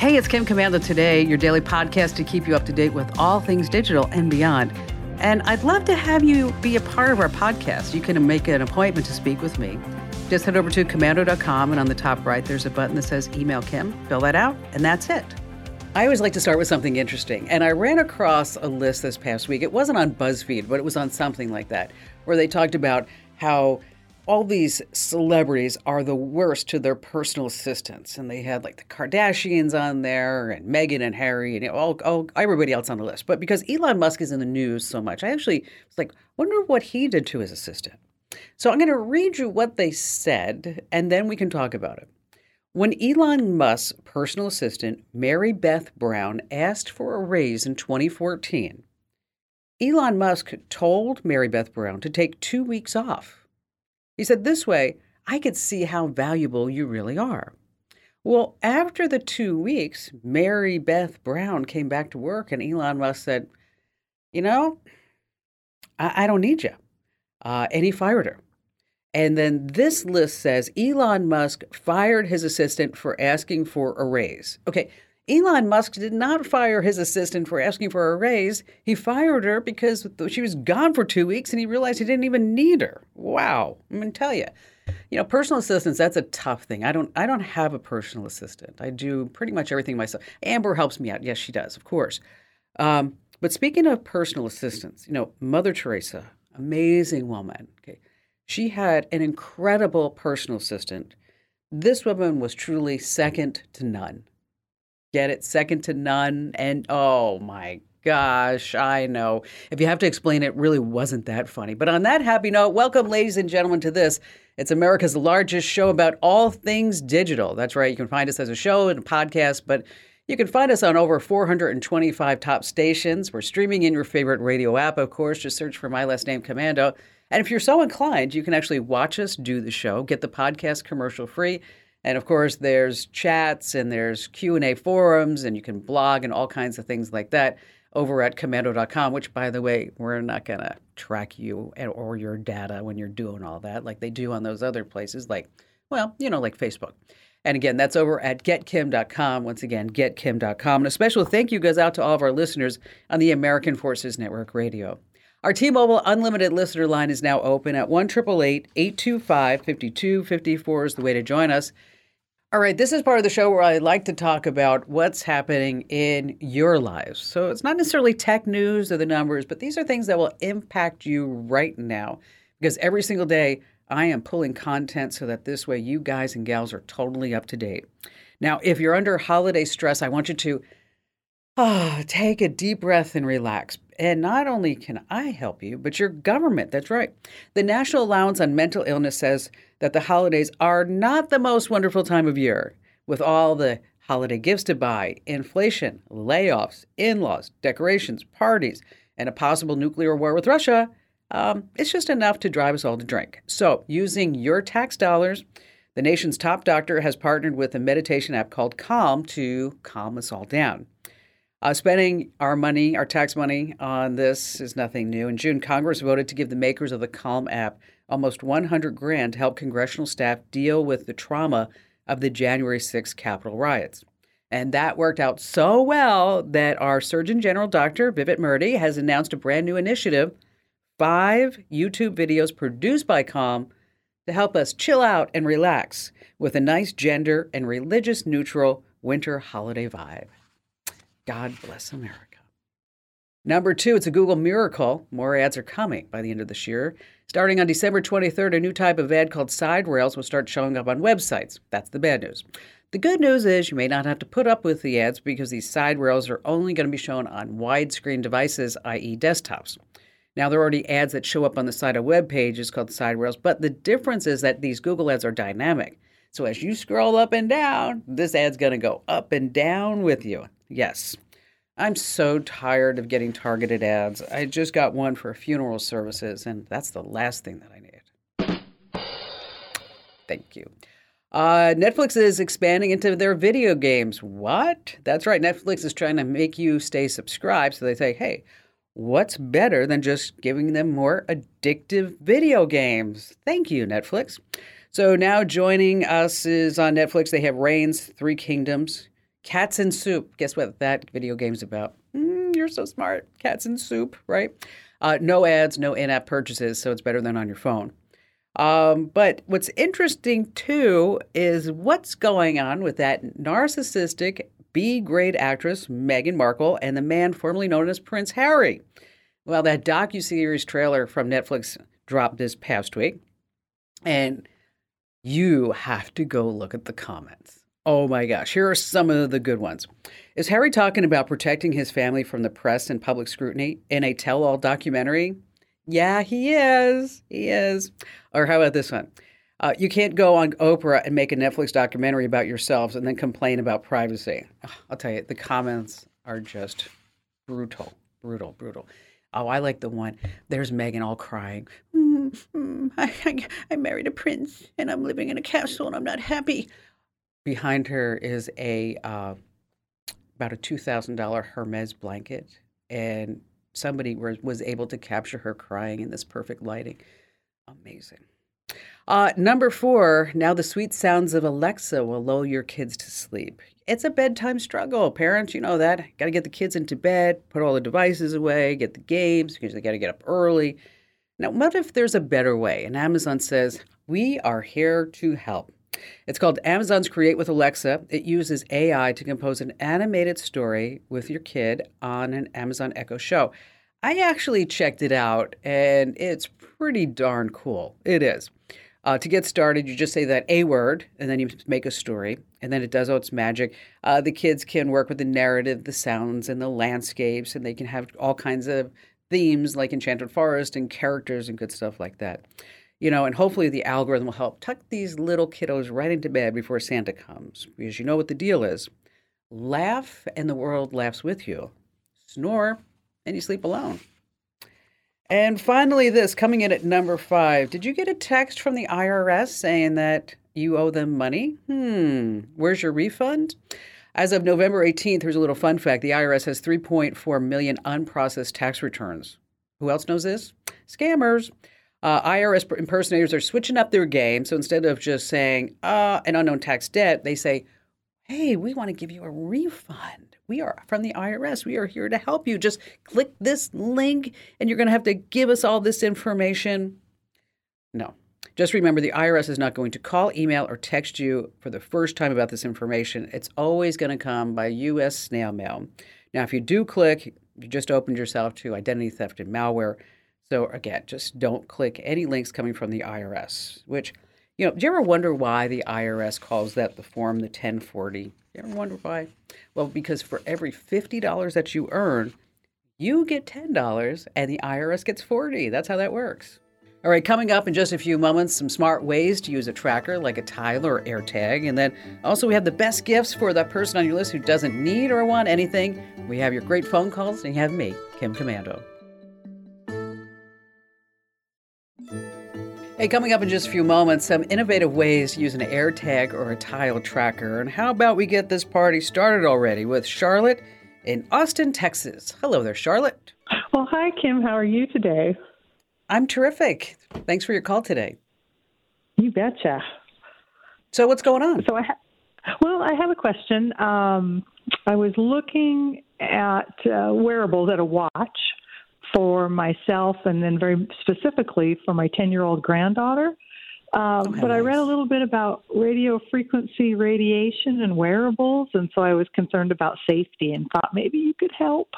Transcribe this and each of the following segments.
Hey, it's Kim Komando today, your daily podcast to keep you up to date with all things digital and beyond. And I'd love to have you be a part of our podcast. You can make an appointment to speak with me. Just head over to komando.com, and on the top right, there's a button that says Email Kim. Fill that out, and that's it. I always like to start with something interesting. And I ran across a list this past week. It wasn't on BuzzFeed, but it was on something like that, where they talked about how all these celebrities are the worst to their personal assistants. And they had like the Kardashians on there and Meghan and Harry and all, all everybody else on the list. But because Elon Musk is in the news so much, I actually was like, wonder what he did to his assistant. So I'm going to read you what they said and then we can talk about it. When Elon Musk's personal assistant, Mary Beth Brown, asked for a raise in 2014, Elon Musk told Mary Beth Brown to take two weeks off he said, This way, I could see how valuable you really are. Well, after the two weeks, Mary Beth Brown came back to work, and Elon Musk said, You know, I, I don't need you. Uh, and he fired her. And then this list says Elon Musk fired his assistant for asking for a raise. Okay, Elon Musk did not fire his assistant for asking for a raise. He fired her because she was gone for two weeks and he realized he didn't even need her. Wow. I'm going to tell you. You know, personal assistants, that's a tough thing. I don't I don't have a personal assistant. I do pretty much everything myself. Amber helps me out. Yes, she does, of course. Um, but speaking of personal assistants, you know, Mother Teresa, amazing woman. Okay. She had an incredible personal assistant. This woman was truly second to none. Get it? Second to none. And oh my gosh, I know. If you have to explain it, really wasn't that funny. But on that happy note, welcome, ladies and gentlemen, to this. It's America's largest show about all things digital. That's right. You can find us as a show and a podcast, but you can find us on over 425 top stations. We're streaming in your favorite radio app, of course. Just search for my last name, Komando. And if you're so inclined, you can actually watch us do the show, get the podcast commercial free and of course, there's chats and there's Q&A forums and you can blog and all kinds of things like that over at komando.com, which by the way, we're not going to track you or your data when you're doing all that like they do on those other places like well, you know, like Facebook. And again, that's over at getkim.com. Once again, getkim.com. And a special thank you goes out to all of our listeners on the American Forces Network Radio. Our T-Mobile Unlimited listener line is now open at 1 825 5254 is the way to join us. All right, this is part of the show where I like to talk about what's happening in your lives. So it's not necessarily tech news or the numbers, but these are things that will impact you right now because every single day I am pulling content so that this way you guys and gals are totally up to date. Now, if you're under holiday stress, I want you to oh, take a deep breath and relax. And not only can I help you, but your government. That's right. The National Alliance on Mental Illness says that the holidays are not the most wonderful time of year, with all the holiday gifts to buy, inflation, layoffs, in laws, decorations, parties, and a possible nuclear war with Russia. Um, it's just enough to drive us all to drink. So, using your tax dollars, the nation's top doctor has partnered with a meditation app called Calm to calm us all down. Uh, spending our money, our tax money, on this is nothing new. In June, Congress voted to give the makers of the Calm app almost 100 grand to help congressional staff deal with the trauma of the January 6th Capitol riots. And that worked out so well that our Surgeon General, Dr. Vivek Murthy, has announced a brand new initiative five YouTube videos produced by Calm to help us chill out and relax with a nice gender and religious neutral winter holiday vibe. God bless America. Number two, it's a Google miracle. More ads are coming by the end of this year. Starting on December 23rd, a new type of ad called side rails will start showing up on websites. That's the bad news. The good news is you may not have to put up with the ads because these side rails are only going to be shown on widescreen devices, i.e., desktops. Now, there are already ads that show up on the side of web pages called side rails, but the difference is that these Google ads are dynamic. So as you scroll up and down, this ad's going to go up and down with you. Yes. I'm so tired of getting targeted ads. I just got one for funeral services, and that's the last thing that I need. Thank you. Uh, Netflix is expanding into their video games. What? That's right. Netflix is trying to make you stay subscribed. So they say, hey, what's better than just giving them more addictive video games? Thank you, Netflix. So now joining us is on Netflix. They have Reigns, Three Kingdoms, Cats in Soup. Guess what that video game's about? Mm, you're so smart. Cats in Soup, right? Uh, no ads, no in app purchases, so it's better than on your phone. Um, but what's interesting too is what's going on with that narcissistic B grade actress Meghan Markle and the man formerly known as Prince Harry. Well, that docu-series trailer from Netflix dropped this past week, and you have to go look at the comments. Oh my gosh, here are some of the good ones. Is Harry talking about protecting his family from the press and public scrutiny in a tell all documentary? Yeah, he is. He is. Or how about this one? Uh, you can't go on Oprah and make a Netflix documentary about yourselves and then complain about privacy. I'll tell you, the comments are just brutal, brutal, brutal. Oh, I like the one. There's Meghan all crying. Mm, mm, I, I, I married a prince and I'm living in a castle and I'm not happy. Behind her is a uh, about a two thousand dollar Hermes blanket, and somebody was, able to capture her crying in this perfect lighting. Amazing. Uh, number four, now the sweet sounds of Alexa will lull your kids to sleep. It's a bedtime struggle. Parents, you know that. Got to get the kids into bed, put all the devices away, get the games because they got to get up early. Now, what if there's a better way? And Amazon says, We are here to help. It's called Amazon's Create with Alexa. It uses AI to compose an animated story with your kid on an Amazon Echo show. I actually checked it out and it's pretty darn cool. It is. Uh, to get started, you just say that A word and then you make a story and then it does all its magic. Uh, the kids can work with the narrative, the sounds, and the landscapes, and they can have all kinds of themes like Enchanted Forest and characters and good stuff like that. You know, and hopefully the algorithm will help tuck these little kiddos right into bed before Santa comes. Because you know what the deal is laugh, and the world laughs with you. Snore, and you sleep alone. And finally, this coming in at number five. Did you get a text from the IRS saying that you owe them money? Hmm, where's your refund? As of November 18th, here's a little fun fact the IRS has 3.4 million unprocessed tax returns. Who else knows this? Scammers. Uh, IRS impersonators are switching up their game. So instead of just saying, uh, an unknown tax debt, they say, hey, we want to give you a refund. We are from the IRS. We are here to help you. Just click this link and you're going to have to give us all this information. No. Just remember the IRS is not going to call, email, or text you for the first time about this information. It's always going to come by U.S. snail mail. Now, if you do click, you just opened yourself to identity theft and malware. So, again, just don't click any links coming from the IRS, which you know, do you ever wonder why the IRS calls that the form the 1040? Do You ever wonder why? Well, because for every $50 that you earn, you get $10 and the IRS gets 40. That's how that works. All right, coming up in just a few moments, some smart ways to use a tracker like a Tile or AirTag. And then also, we have the best gifts for that person on your list who doesn't need or want anything. We have your great phone calls, and you have me, Kim Komando. Hey, coming up in just a few moments, some innovative ways to use an AirTag or a tile tracker. And how about we get this party started already with Charlotte in Austin, Texas? Hello there, Charlotte. Well, hi, Kim. How are you today? I'm terrific. Thanks for your call today. You betcha. So, what's going on? So, I ha- well, I have a question. Um, I was looking at uh, wearables at a watch for myself and then very specifically for my 10 year old granddaughter. Um, oh, but nice. I read a little bit about radio frequency radiation and wearables, and so I was concerned about safety and thought maybe you could help.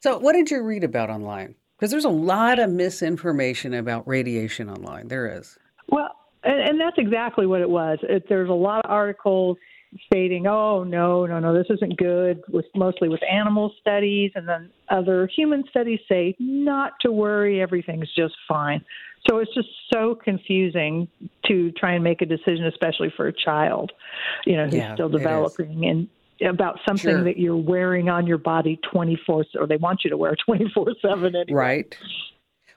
So, what did you read about online? Because there's a lot of misinformation about radiation online. There is. Well, and, and that's exactly what it was. It, there's a lot of articles stating, "Oh no, no, no, this isn't good." With mostly with animal studies, and then other human studies say not to worry, everything's just fine. So it's just so confusing to try and make a decision, especially for a child, you know, who's yeah, still developing and about something sure. that you're wearing on your body 24 or they want you to wear 24 7 anyway. Right.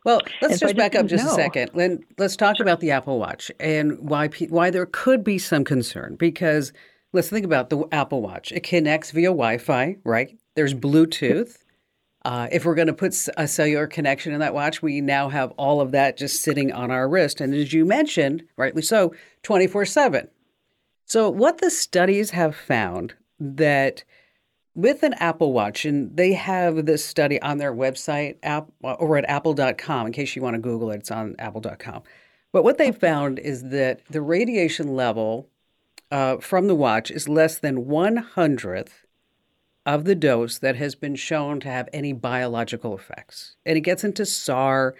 Well, let's just back up just know. a second. Let's talk about the Apple Watch and why why there could be some concern because let's think about the Apple Watch. It connects via Wi Fi, right? There's Bluetooth. Uh, if we're going to put a cellular connection in that watch, we now have all of that just sitting on our wrist. And as you mentioned, rightly so, 24 7. So, what the studies have found that with an Apple Watch, and they have this study on their website app, or at apple.com, in case you want to Google it, it's on apple.com. But what they found is that the radiation level uh, from the watch is less than one hundredth of the dose that has been shown to have any biological effects. And it gets into SAR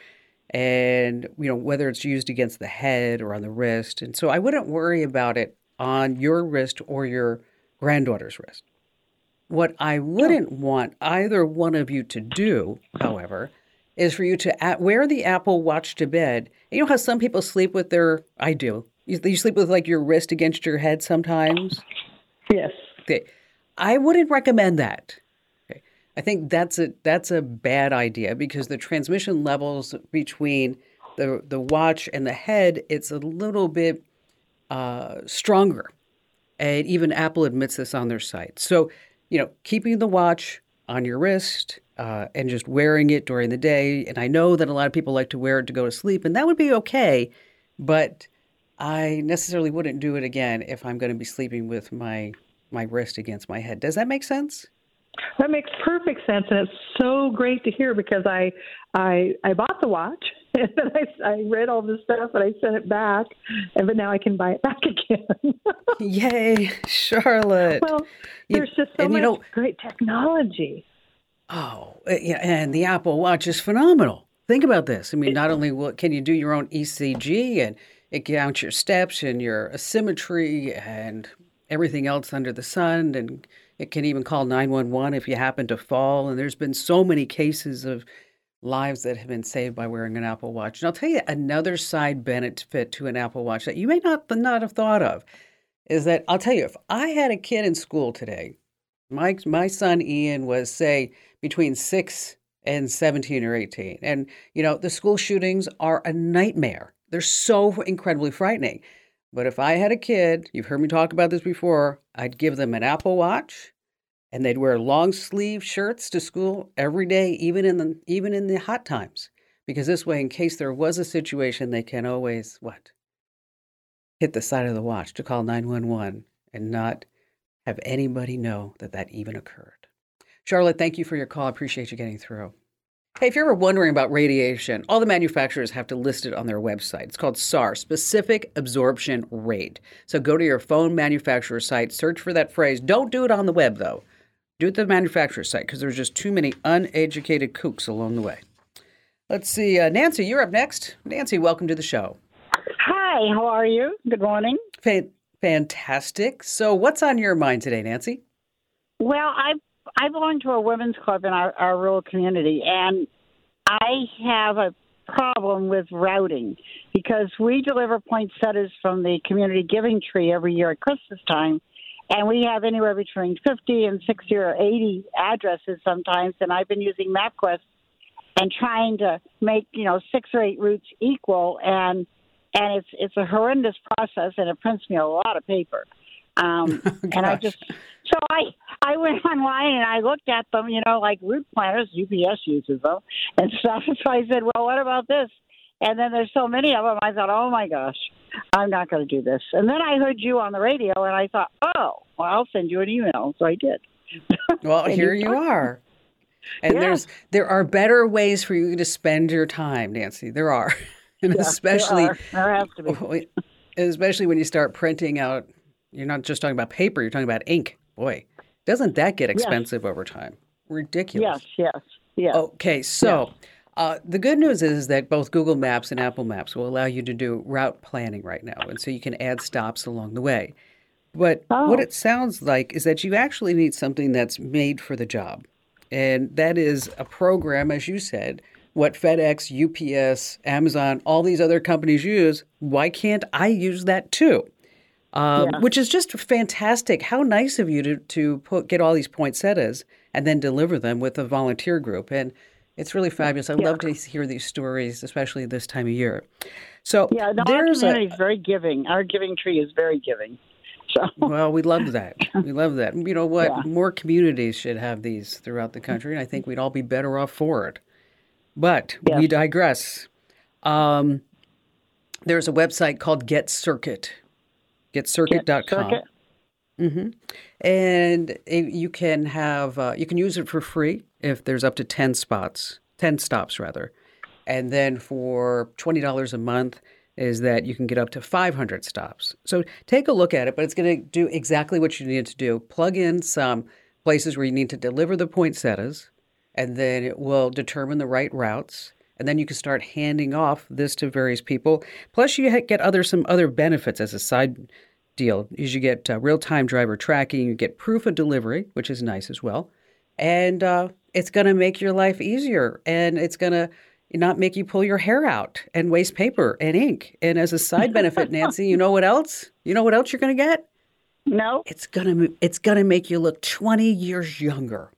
and you know whether it's used against the head or on the wrist. And so I wouldn't worry about it on your wrist or your granddaughter's wrist. What I wouldn't want either one of you to do, however, is for you to wear the Apple Watch to bed. You know how some people sleep with their, I do. You, you sleep with like your wrist against your head sometimes? Yes. Okay. I wouldn't recommend that. Okay. I think that's a that's a bad idea because the transmission levels between the the watch and the head it's a little bit uh, stronger, and even Apple admits this on their site. So you know, keeping the watch on your wrist uh, and just wearing it during the day. And I know that a lot of people like to wear it to go to sleep, and that would be okay. But I necessarily wouldn't do it again if I'm going to be sleeping with my my wrist against my head. Does that make sense? That makes perfect sense, and it's so great to hear because I I I bought the watch and then I, I read all this stuff and I sent it back, and but now I can buy it back again. Yay, Charlotte! Well, there's just so much you know, great technology. Oh, uh, yeah, and the Apple Watch is phenomenal. Think about this. I mean, not only will, can you do your own ECG and it counts your steps and your asymmetry and everything else under the sun, and it can even call 911 if you happen to fall. And there's been so many cases of lives that have been saved by wearing an Apple Watch. And I'll tell you another side benefit to an Apple Watch that you may not not have thought of is that I'll tell you if I had a kid in school today, my my son Ian was say between 6 and 17 or 18. And you know, the school shootings are a nightmare. They're so incredibly frightening. But if I had a kid, you've heard me talk about this before, I'd give them an Apple Watch and they'd wear long sleeve shirts to school every day, even in the even in the hot times, because this way, in case there was a situation, they can always what hit the side of the watch to call nine one one and not have anybody know that that even occurred. Charlotte, thank you for your call. I appreciate you getting through. Hey, if you're ever wondering about radiation, all the manufacturers have to list it on their website. It's called SAR, Specific Absorption Rate. So go to your phone manufacturer site, search for that phrase. Don't do it on the web, though do it the manufacturer site because there's just too many uneducated kooks along the way. Let's see. Uh, Nancy, you're up next. Nancy, welcome to the show. Hi, how are you? Good morning. Fa- fantastic. So, what's on your mind today, Nancy? Well, I I belong to a women's club in our, our rural community, and I have a problem with routing because we deliver poinsettias from the community giving tree every year at Christmas time and we have anywhere between 50 and 60 or 80 addresses sometimes. And I've been using MapQuest and trying to make you know six or eight routes equal, and and it's it's a horrendous process, and it prints me a lot of paper. Um, and I just so I I went online and I looked at them, you know, like route planners. UPS uses them and stuff. So I said, well, what about this? And then there's so many of them. I thought, oh my gosh, I'm not going to do this. And then I heard you on the radio, and I thought, oh, well, I'll send you an email. So I did. Well, here you are. And yeah. there's there are better ways for you to spend your time, Nancy. There are, and yeah, especially there, there has to be. especially when you start printing out. You're not just talking about paper; you're talking about ink. Boy, doesn't that get expensive yes. over time? Ridiculous. Yes, yes, yes. Okay, so. Yes uh, the good news is that both Google Maps and Apple Maps will allow you to do route planning right now, and so you can add stops along the way. But oh. what it sounds like is that you actually need something that's made for the job, and that is a program, as you said, what FedEx, UPS, Amazon, all these other companies use. Why can't I use that too? Um, yeah. Which is just fantastic. How nice of you to to put get all these poinsettias and then deliver them with a volunteer group and it's really fabulous. I yeah. love to hear these stories, especially this time of year. So yeah, no, there's our community a, is very giving. Our giving tree is very giving. So. Well, we love that. We love that. You know what? Yeah. More communities should have these throughout the country, and I think we'd all be better off for it. But yes. we digress. Um, there's a website called Get Circuit. GetCircuit.com. Get. Mm-hmm. And you can have uh, you can use it for free if there's up to ten spots, ten stops rather, and then for twenty dollars a month is that you can get up to 500 stops. So take a look at it, but it's going to do exactly what you need to do. Plug in some places where you need to deliver the poinsettias, and then it will determine the right routes and then you can start handing off this to various people. Plus, you get other some other benefits as a side deal. Is you get uh, real time driver tracking, you get proof of delivery, which is nice as well, and uh, it's going to make your life easier, and it's going to not make you pull your hair out and waste paper and ink. And as a side benefit, Nancy, you know what else? You know what else you're going to get? No. It's gonna it's gonna make you look 20 years younger.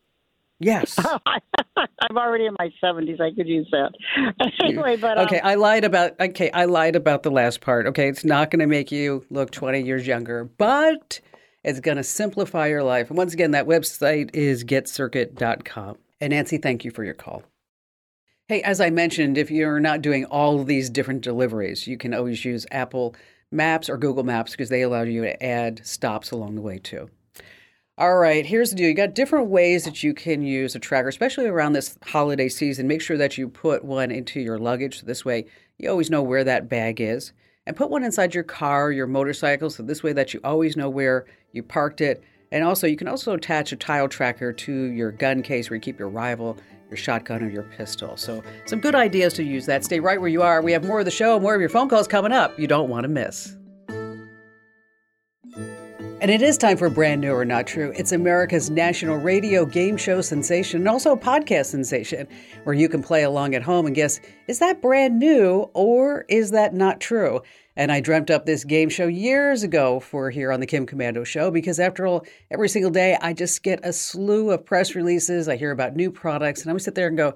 Yes. I'm already in my 70s. I could use that. anyway, but um, okay, I lied about okay, I lied about the last part. Okay, it's not going to make you look 20 years younger, but it's going to simplify your life. And once again, that website is getcircuit.com. And Nancy, thank you for your call. Hey, as I mentioned, if you're not doing all of these different deliveries, you can always use Apple Maps or Google Maps because they allow you to add stops along the way too. All right, here's the deal. You got different ways that you can use a tracker, especially around this holiday season. Make sure that you put one into your luggage. So this way you always know where that bag is. And put one inside your car, your motorcycle, so this way that you always know where you parked it. And also you can also attach a tile tracker to your gun case where you keep your rifle, your shotgun, or your pistol. So some good ideas to use that. Stay right where you are. We have more of the show, more of your phone calls coming up. You don't want to miss. And it is time for Brand New or Not True. It's America's national radio game show sensation and also podcast sensation where you can play along at home and guess, is that brand new or is that not true? And I dreamt up this game show years ago for here on the Kim Komando Show because after all, every single day I just get a slew of press releases. I hear about new products and I would sit there and go,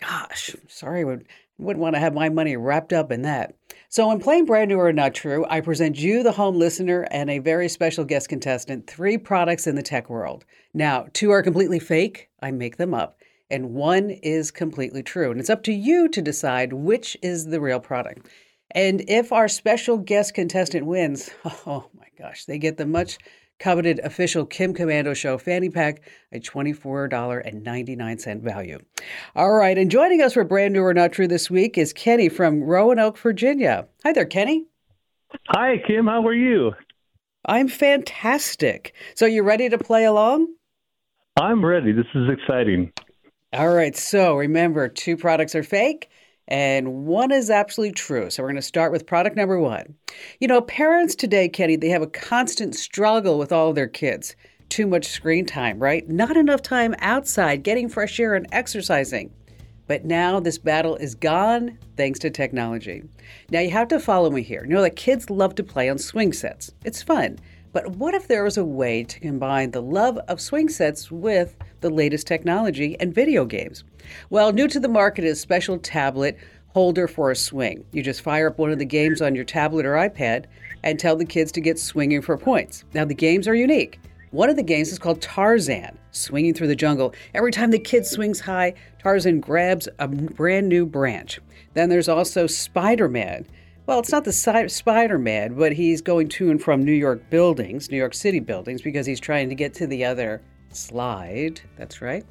gosh, sorry, would wouldn't want to have my money wrapped up in that. So, in playing Brand New or Not True, I present you, the home listener, and a very special guest contestant three products in the tech world. Now, two are completely fake, I make them up, and one is completely true. And it's up to you to decide which is the real product. And if our special guest contestant wins, oh my gosh, they get the much coveted official Kim Komando Show fanny pack at $24.99 value. All right, and joining us for Brand New or Not True this week is Kenny from Roanoke, Virginia. Hi there, Kenny. Hi, Kim. How are you? I'm fantastic. So, you ready to play along? I'm ready. This is exciting. All right. So, remember, two products are fake and one is absolutely true. So we're going to start with product number one. You know, parents today, Kenny, they have a constant struggle with all their kids. Too much screen time, right? Not enough time outside, getting fresh air and exercising. But now this battle is gone thanks to technology. Now you have to follow me here. You know that kids love to play on swing sets. It's fun. But what if there was a way to combine the love of swing sets with the latest technology and video games? Well, new to the market is special tablet holder for a swing. You just fire up one of the games on your tablet or iPad and tell the kids to get swinging for points. Now, the games are unique. One of the games is called Tarzan, swinging through the jungle. Every time the kid swings high, Tarzan grabs a brand new branch. Then there's also Spider Man. Well, it's not the Spider Man, but he's going to and from New York buildings, New York City buildings, because he's trying to get to the other slide. That's right.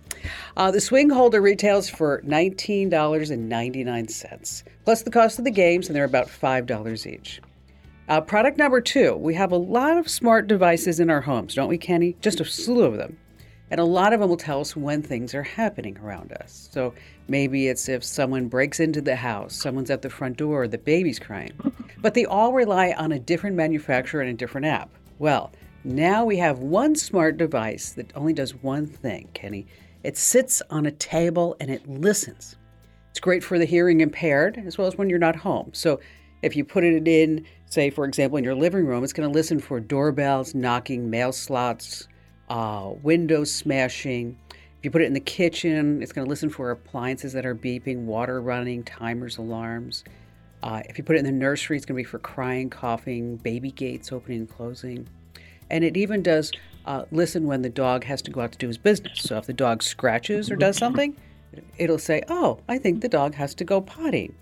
Uh, the swing holder retails for $19.99, plus the cost of the games, and they're about $5 each. Uh, product number two we have a lot of smart devices in our homes, don't we, Kenny? Just a slew of them. And a lot of them will tell us when things are happening around us. So maybe it's if someone breaks into the house, someone's at the front door, the baby's crying. But they all rely on a different manufacturer and a different app. Well, now we have one smart device that only does one thing, Kenny. It sits on a table and it listens. It's great for the hearing impaired as well as when you're not home. So if you put it in, say, for example, in your living room, it's going to listen for doorbells, knocking, mail slots, uh, window smashing. If you put it in the kitchen, it's going to listen for appliances that are beeping, water running, timers, alarms. Uh, if you put it in the nursery, it's going to be for crying, coughing, baby gates opening and closing. And it even does uh, listen when the dog has to go out to do his business. So if the dog scratches or does something, it'll say, Oh, I think the dog has to go potty.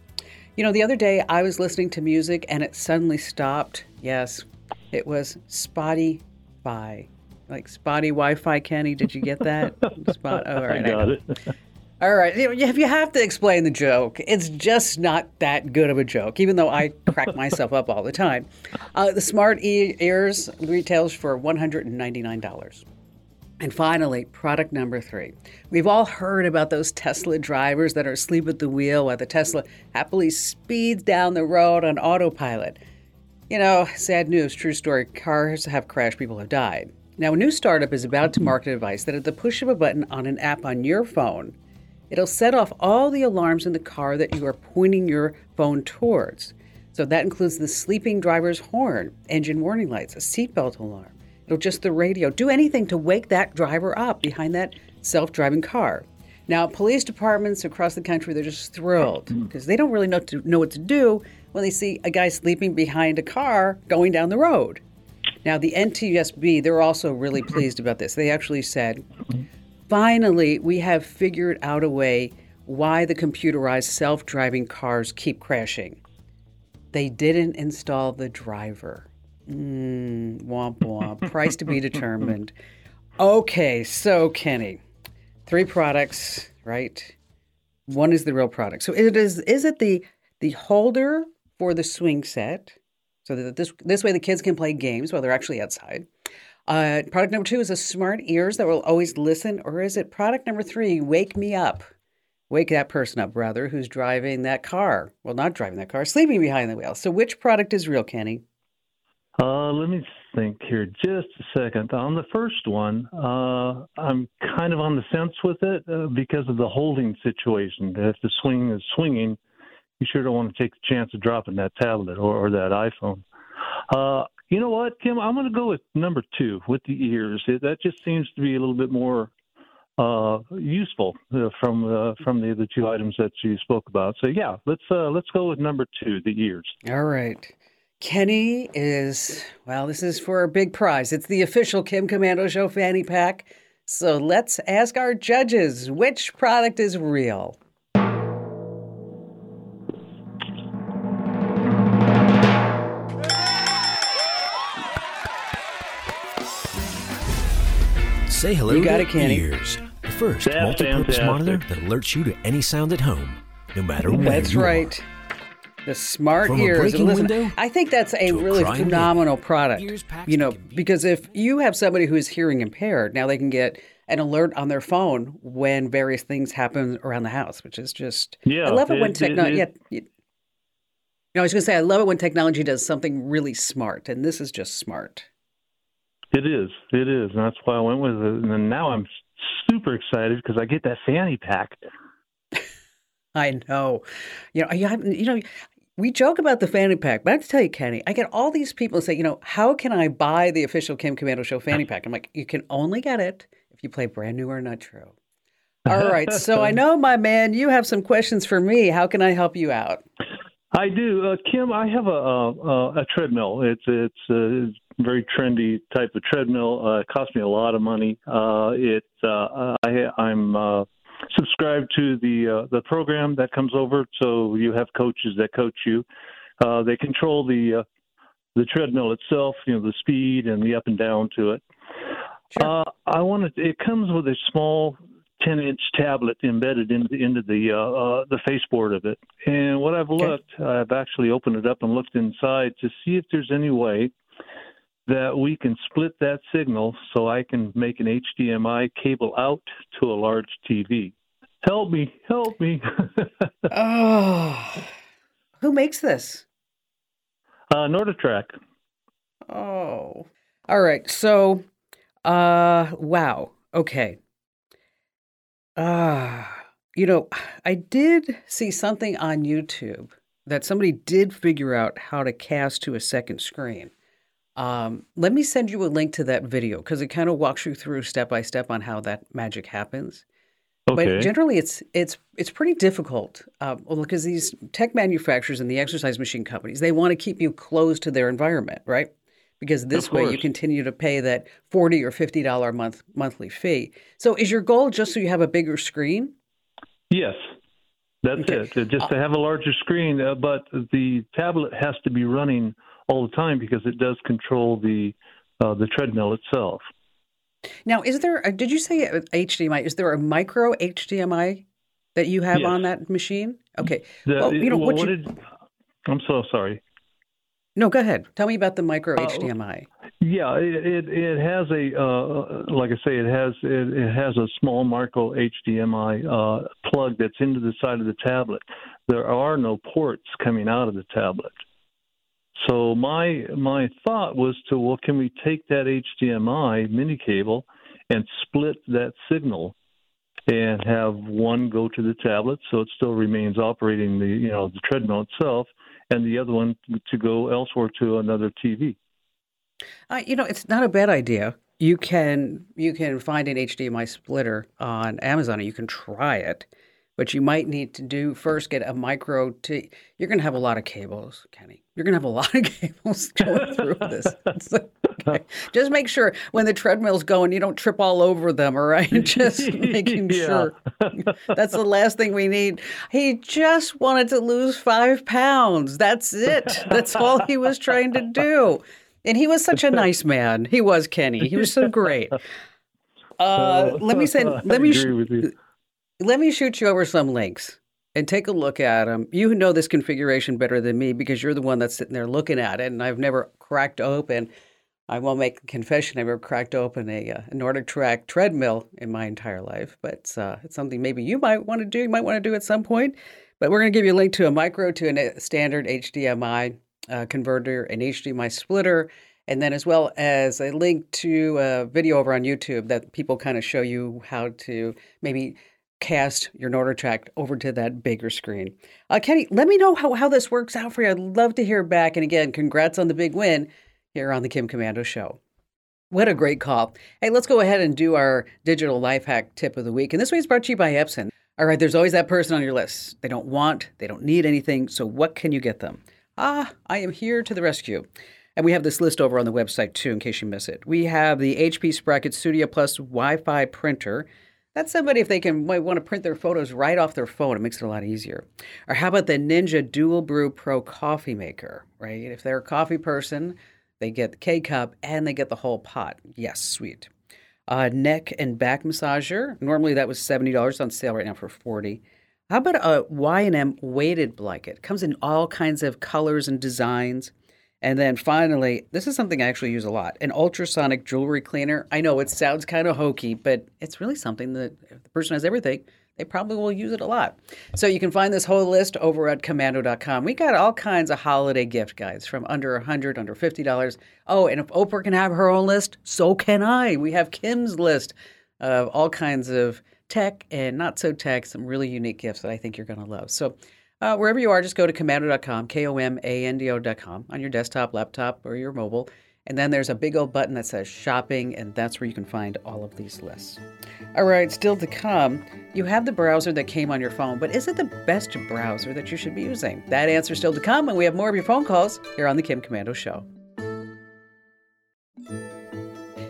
You know, the other day I was listening to music and it suddenly stopped. Yes, it was spotty Wi-Fi, like spotty Wi-Fi. Kenny, did you get that? Spot. Oh, all right, I got I it. All right. If you have to explain the joke, it's just not that good of a joke, even though I crack myself up all the time. Uh, the Smart e- Ears retails for $199. And finally, product number three. We've all heard about those Tesla drivers that are asleep at the wheel while the Tesla happily speeds down the road on autopilot. You know, sad news, true story cars have crashed, people have died. Now, a new startup is about to market a device that at the push of a button on an app on your phone, it'll set off all the alarms in the car that you are pointing your phone towards. So that includes the sleeping driver's horn, engine warning lights, a seatbelt alarm It'll just the radio. Do anything to wake that driver up behind that self driving car. Now, police departments across the country, they're just thrilled mm. because they don't really know, to, know what to do when they see a guy sleeping behind a car going down the road. Now, the NTSB, they're also really pleased about this. They actually said, finally, we have figured out a way why the computerized self driving cars keep crashing. They didn't install the driver. Mm, womp womp. Price to be determined. Okay, so Kenny, three products, right? One is the real product. So it is is it the the holder for the swing set, so that this this way the kids can play games while they're actually outside. Uh, product number two is a smart ears that will always listen, or is it product number three? Wake me up, wake that person up, brother, who's driving that car. Well, not driving that car, sleeping behind the wheel. So which product is real, Kenny? Uh, let me think here just a second. On the first one, uh, I'm kind of on the fence with it uh, because of the holding situation. If the swing is swinging, you sure don't want to take the chance of dropping that tablet or, or that iPhone. Uh, you know what, Kim? I'm going to go with number two with the ears. It, that just seems to be a little bit more uh, useful uh, from uh, from the other two items that you spoke about. So yeah, let's uh, let's go with number two, the ears. All right. Kenny is, well, this is for a big prize. It's the official Kim Komando Show fanny pack. So let's ask our judges which product is real. Say hello you got to it, Kenny. ears. The first multi-purpose monitor that alerts you to any sound at home, no matter where That's you right. Are. The smart From ears. Listen, window I think that's a really a phenomenal product. You know, because if you have somebody who is hearing impaired, now they can get an alert on their phone when various things happen around the house, which is just yeah. I love it, it when technology. Yeah, you know, I was going to say I love it when technology does something really smart, and this is just smart. It is. It is, and that's why I went with it. And then now I'm super excited because I get that fanny pack. I know. You know, you know, we joke about the fanny pack, but I have to tell you, Kenny, I get all these people say, you know, how can I buy the official Kim Komando Show fanny pack? I'm like, you can only get it if you play brand new or not true. All right. So I know, my man, you have some questions for me. How can I help you out? I do, uh, Kim. I have a a, a treadmill. It's it's a very trendy type of treadmill. Uh, it costs me a lot of money. Uh, it uh, I I'm uh, subscribe to the uh, the program that comes over. So you have coaches that coach you. Uh, they control the uh, the treadmill itself, you know, the speed and the up and down to it. Sure. Uh, I want to. It comes with a small 10 inch tablet embedded into the, into the uh, uh, the faceboard of it. And what I've looked, okay. I've actually opened it up and looked inside to see if there's any way that we can split that signal so I can make an HDMI cable out to a large TV. Help me, help me. oh, who makes this? Uh, NordicTrack. Oh, all right. So, uh, wow. Okay. Ah, uh, you know, I did see something on YouTube that somebody did figure out how to cast to a second screen. Um, let me send you a link to that video because it kind of walks you through step by step on how that magic happens. Okay. But generally, it's it's it's pretty difficult uh, because these tech manufacturers and the exercise machine companies they want to keep you close to their environment, right? Because this way you continue to pay that forty or fifty dollar month monthly fee. So, is your goal just so you have a bigger screen? Yes, that's okay. it. Just to have a larger screen, uh, but the tablet has to be running all the time because it does control the uh, the treadmill itself. Now, is there? A, did you say HDMI? Is there a micro HDMI that you have yes. on that machine? Okay. The, well, you know well, what, what you, did, I'm so sorry. No, go ahead. Tell me about the micro uh, HDMI. Yeah, it, it, it has a uh, like I say, it has it, it has a small micro HDMI uh, plug that's into the side of the tablet. There are no ports coming out of the tablet. So my my thought was to well, can we take that HDMI mini cable and split that signal and have one go to the tablet so it still remains operating the you know the treadmill itself, and the other one to go elsewhere to another TV. Uh, you know, it's not a bad idea. You can you can find an HDMI splitter on Amazon, and you can try it. But you might need to do first get a micro. T- you're going to have a lot of cables, Kenny. You're going to have a lot of cables going through this. okay. Just make sure when the treadmill's going, you don't trip all over them. All right, just making Yeah. sure. That's the last thing we need. He just wanted to lose five pounds. That's it. That's all he was trying to do. And he was such a nice man. He was Kenny. He was so great. Uh, let me send. Let me sh- with you. let me shoot you over some links and take a look at them. You know this configuration better than me because you're the one that's sitting there looking at it, and I've never cracked open. I won't make a confession. I've never cracked open a, uh, a NordicTrack treadmill in my entire life, but uh, it's something maybe you might want to do. You might want to do at some point. But we're going to give you a link to a micro to a standard HDMI uh, converter, an HDMI splitter, and then as well as a link to a video over on YouTube that people kind of show you how to maybe cast your NordicTrack over to that bigger screen. Uh, Kenny, let me know how, how this works out for you. I'd love to hear back. And again, congrats on the big win here on the Kim Komando Show. What a great call. Hey, let's go ahead and do our digital life hack tip of the week. And this week's brought to you by Epson. All right, there's always that person on your list. They don't want, they don't need anything. So what can you get them? Ah, I am here to the rescue. And we have this list over on the website too, in case you miss it. We have the HP Sprocket Studio Plus Wi Fi printer. That's somebody if they can might want to print their photos right off their phone. It makes it a lot easier. Or how about the Ninja Dual Brew Pro coffee maker, right? If they're a coffee person, they get the K cup and they get the whole pot. Yes, sweet. Uh, neck and back massager. Normally that was seventy dollars on sale right now for forty. How about a Y&M weighted blanket? Comes in all kinds of colors and designs. And then finally, this is something I actually use a lot an ultrasonic jewelry cleaner. I know it sounds kind of hokey, but it's really something that if the person has everything, they probably will use it a lot. So you can find this whole list over at komando.com. We got all kinds of holiday gift guides from under 100 under $50. Oh, and if Oprah can have her own list, so can I. We have Kim's list of all kinds of tech and not so tech, some really unique gifts that I think you're going to love. So uh, wherever you are, just go to komando.com, K O M A N D O.com on your desktop, laptop, or your mobile. And then there's a big old button that says shopping, and that's where you can find all of these lists. All right, still to come, you have the browser that came on your phone, but is it the best browser that you should be using? That answer still to come, and we have more of your phone calls here on the Kim Komando Show.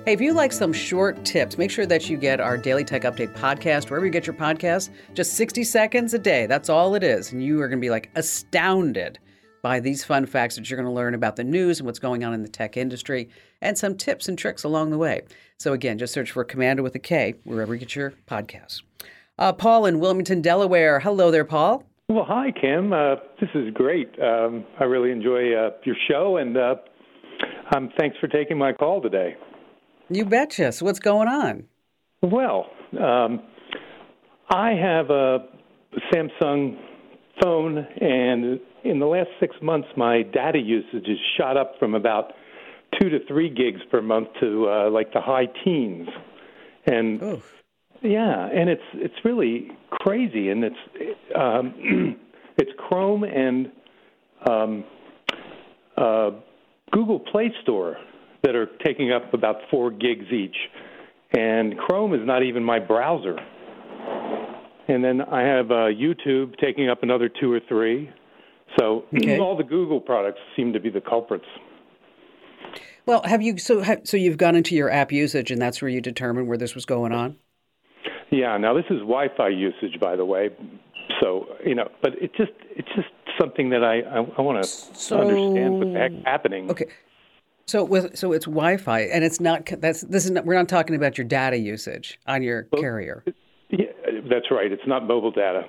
Hey, if you like some short tips, make sure that you get our Daily Tech Update podcast, wherever you get your podcasts, just 60 seconds a day. That's all it is. And you are going to be like astounded by these fun facts that you're going to learn about the news and what's going on in the tech industry and some tips and tricks along the way. So, again, just search for Komando with a K wherever you get your podcasts. Uh, Paul in Wilmington, Delaware. Hello there, Paul. Well, hi, Kim. Uh, this is great. Um, I really enjoy uh, your show, and uh, um, thanks for taking my call today. You betcha. So, what's going on? Well, um, I have a Samsung phone, and in the last six months, my data usage has shot up from about two to three gigs per month to uh, like the high teens. And Oof. yeah, and it's it's really crazy, and it's um, it's Chrome and um, uh, Google Play Store that are taking up about four gigs each, and Chrome is not even my browser. And then I have uh, YouTube taking up another two or three. So Okay. all the Google products seem to be the culprits. Well, have you so ha, so you've gone into your app usage and that's where you determined where this was going on? Yeah. Now this is Wi-Fi usage, by the way. So you know, but it just it's just something that I I, I want to So- understand what's hap- happening. Okay. So with so it's Wi-Fi, and it's not that's this is not, we're not talking about your data usage on your well, carrier. Yeah, that's right. It's not mobile data.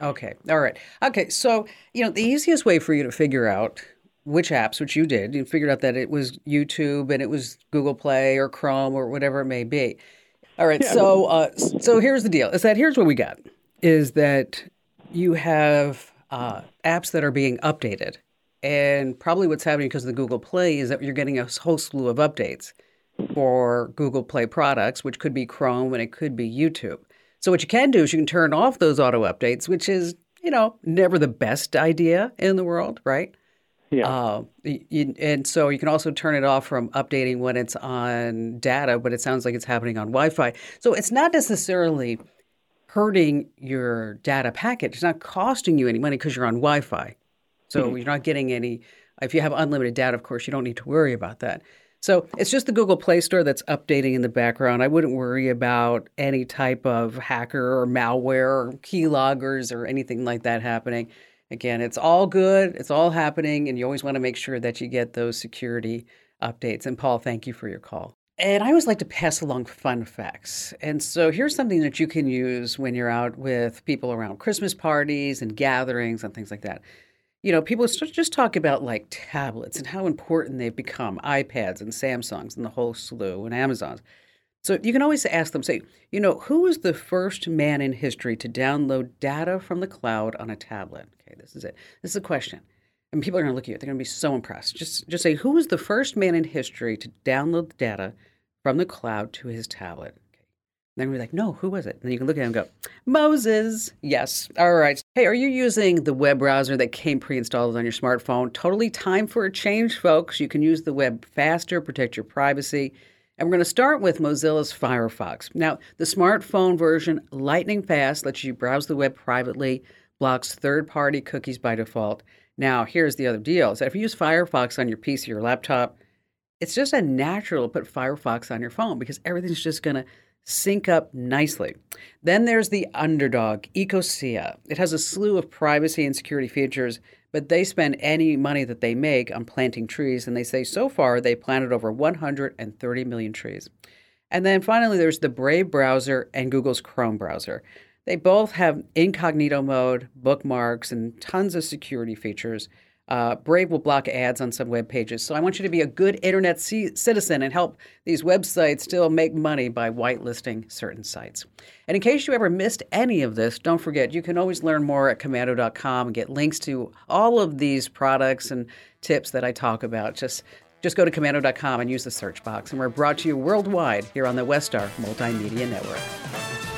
Okay. All right. Okay. So you know the easiest way for you to figure out which apps, which you did, you figured out that it was YouTube and it was Google Play or Chrome or whatever it may be. All right. Yeah, so uh, so here's the deal: is that here's what we got is that you have uh, apps that are being updated. And probably what's happening because of the Google Play is that you're getting a whole slew of updates for Google Play products, which could be Chrome and it could be YouTube. So what you can do is you can turn off those auto updates, which is, you know, never the best idea in the world, right? Yeah. Uh, you, and so you can also turn it off from updating when it's on data, but it sounds like it's happening on Wi Fi. So it's not necessarily hurting your data packet. It's not costing you any money because you're on Wi Fi. So mm-hmm. you're not getting any. If you have unlimited data, of course, you don't need to worry about that. So it's just the Google Play Store that's updating in the background. I wouldn't worry about any type of hacker or malware or keyloggers or anything like that happening. Again, it's all good, it's all happening, and you always want to make sure that you get those security updates. And Paul, thank you for your call. And I always like to pass along fun facts. And so here's something that you can use when you're out with people around Christmas parties and gatherings and things like that. You know, people just talk about like tablets and how important they've become, iPads and Samsungs and the whole slew and Amazons. So you can always ask them, say, you know, who was the first man in history to download data from the cloud on a tablet? Okay, this is it. This is a question and people are going to look at you. They're going to be so impressed. Just just say who was the first man in history to download the data from the cloud to his tablet. Okay. Then we're like, no, who was it? And then you can look at him and go, Moses. Yes. All right. Hey, are you using the web browser that came pre-installed on your smartphone? Totally time for a change, folks. You can use the web faster, protect your privacy. And we're going to start with Mozilla's Firefox. Now, the smartphone version, lightning fast, lets you browse the web privately, blocks third party cookies by default. Now, here's the other deal that if you use Firefox on your PC or laptop, it's just a natural to put Firefox on your phone because everything's just going to sync up nicely. Then there's the underdog, Ecosia. It has a slew of privacy and security features, but they spend any money that they make on planting trees, and they say so far they planted over 130 million trees. And then finally, there's the Brave browser and Google's Chrome browser. They both have incognito mode, bookmarks, and tons of security features. Uh, Brave will block ads on some web pages. So I want you to be a good internet c- citizen and help these websites still make money by whitelisting certain sites. And in case you ever missed any of this, don't forget you can always learn more at komando.com and get links to all of these products and tips that I talk about. Just just go to komando.com and use the search box. And we're brought to you worldwide here on the WestStar Multimedia Network.